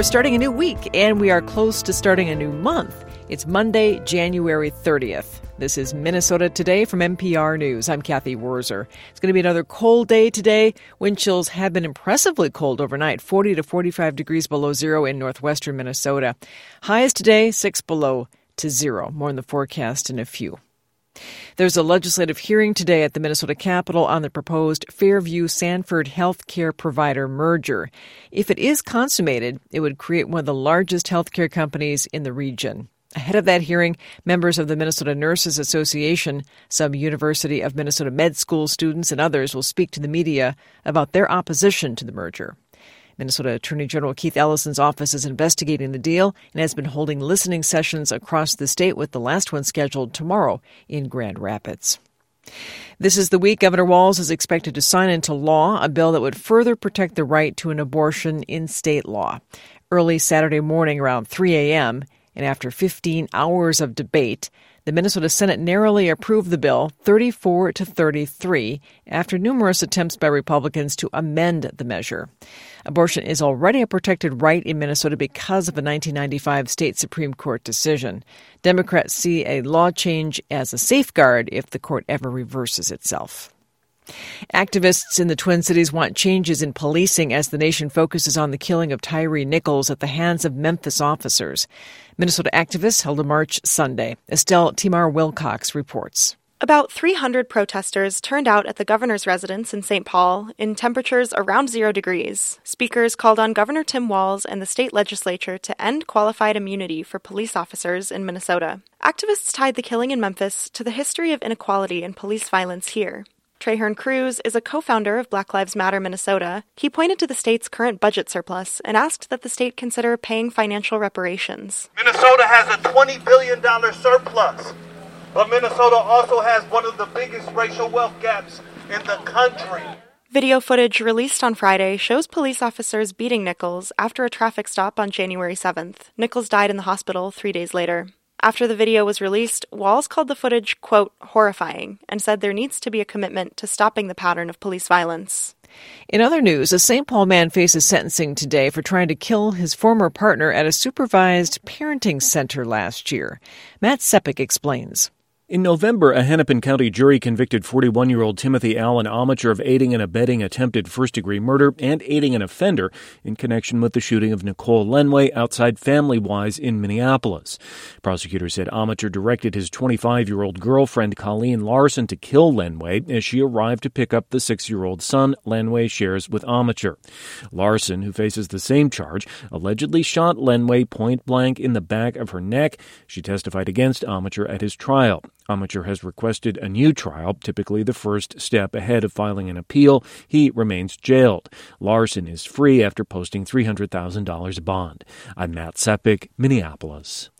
we're starting a new week, and we are close to starting a new month. It's Monday, January 30th. This is Minnesota Today from MPR News. I'm Cathy Wurzer. It's going to be another cold day today. Wind chills have been impressively cold overnight, 40 to 45 degrees below zero in northwestern Minnesota. Highs today, 6 below to zero. More in the forecast in a few. There's a legislative hearing today at the Minnesota Capitol on the proposed Fairview Sanford healthcare provider merger. If it is consummated, it would create one of the largest healthcare companies in the region. Ahead of that hearing, members of the Minnesota Nurses Association, some University of Minnesota med school students, and others will speak to the media about their opposition to the merger. Minnesota Attorney General Keith Ellison's office is investigating the deal and has been holding listening sessions across the state, with the last one scheduled tomorrow in Grand Rapids. This is the week Governor Walz is expected to sign into law a bill that would further protect the right to an abortion in state law. Early Saturday morning around 3 a.m., and after 15 hours of debate, the Minnesota Senate narrowly approved the bill 34 to 33 after numerous attempts by Republicans to amend the measure. Abortion is already a protected right in Minnesota because of a 1995 state Supreme Court decision. Democrats see a law change as a safeguard if the court ever reverses itself. Activists in the Twin Cities want changes in policing as the nation focuses on the killing of Tyree Nichols at the hands of Memphis officers. Minnesota activists held a march Sunday. Estelle Timar Wilcox reports. About 300 protesters turned out at the governor's residence in St. Paul in temperatures around zero degrees. Speakers called on Governor Tim Walz and the state legislature to end qualified immunity for police officers in Minnesota. Activists tied the killing in Memphis to the history of inequality and police violence here. Trahern Crews is a co founder of Black Lives Matter Minnesota. He pointed to the state's current budget surplus and asked that the state consider paying financial reparations. Minnesota has a $20 billion surplus, but Minnesota also has one of the biggest racial wealth gaps in the country. Video footage released on Friday shows police officers beating Nichols after a traffic stop on January 7th. Nichols died in the hospital three days later. After the video was released, Walz called the footage, quote, horrifying, and said there needs to be a commitment to stopping the pattern of police violence. In other news, a St. Paul man faces sentencing today for trying to kill his former partner at a supervised parenting center last year. Matt Sepic explains. In November, a Hennepin County jury convicted 41 year old Timothy Allen Amacher of aiding and abetting attempted first degree murder and aiding an offender in connection with the shooting of Nicole Lenway outside Family Wise in Minneapolis. Prosecutors said Amacher directed his 25 year old girlfriend Colleen Larson to kill Lenway as she arrived to pick up the six year old son Lenway shares with Amacher. Larson, who faces the same charge, allegedly shot Lenway point blank in the back of her neck. She testified against Amacher at his trial. Amacher has requested a new trial, typically the first step ahead of filing an appeal. He remains jailed. Larson is free after posting $300,000 bond. I'm Matt Sepic, Minneapolis.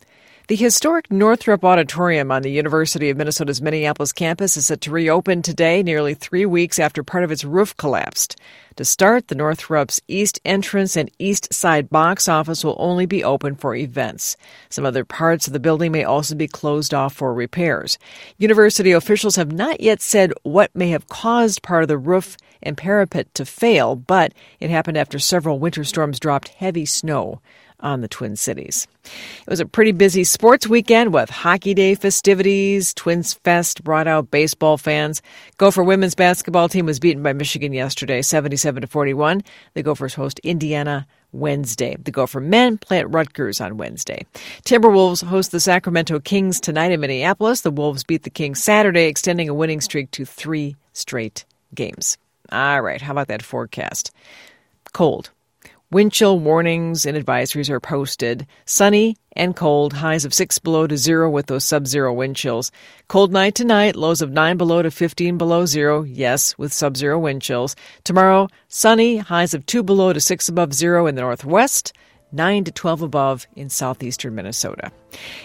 The historic Northrop Auditorium on the University of Minnesota's Minneapolis campus is set to reopen today, nearly three weeks after part of its roof collapsed. To start, the Northrop's east entrance and east side box office will only be open for events. Some other parts of the building may also be closed off for repairs. University officials have not yet said what may have caused part of the roof and parapet to fail, but it happened after several winter storms dropped heavy snow on the Twin Cities. It was a pretty busy sports weekend with Hockey Day festivities. Twins Fest brought out baseball fans. Gopher women's basketball team was beaten by Michigan yesterday, 77 to 41. The Gophers host Indiana Wednesday. The Gopher men play at Rutgers on Wednesday. Timberwolves host the Sacramento Kings tonight in Minneapolis. The Wolves beat the Kings Saturday, extending a winning streak to three straight games. All right, how about that forecast? Cold. Wind chill warnings and advisories are posted. Sunny and cold, highs of 6 below to 0 with those sub zero wind chills. Cold night tonight, lows of 9 below to 15 below 0, yes, with sub zero wind chills. Tomorrow, sunny, highs of 2 below to 6 above 0 in the northwest. 9 to 12 above in southeastern Minnesota.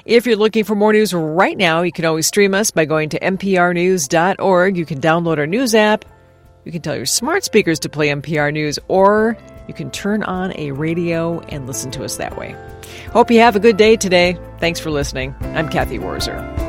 If you're looking for more news right now, you can always stream us by going to mprnews.org. You can download our news app. You can tell your smart speakers to play MPR News, or you can turn on a radio and listen to us that way. Hope you have a good day today. Thanks for listening. I'm Cathy Wurzer.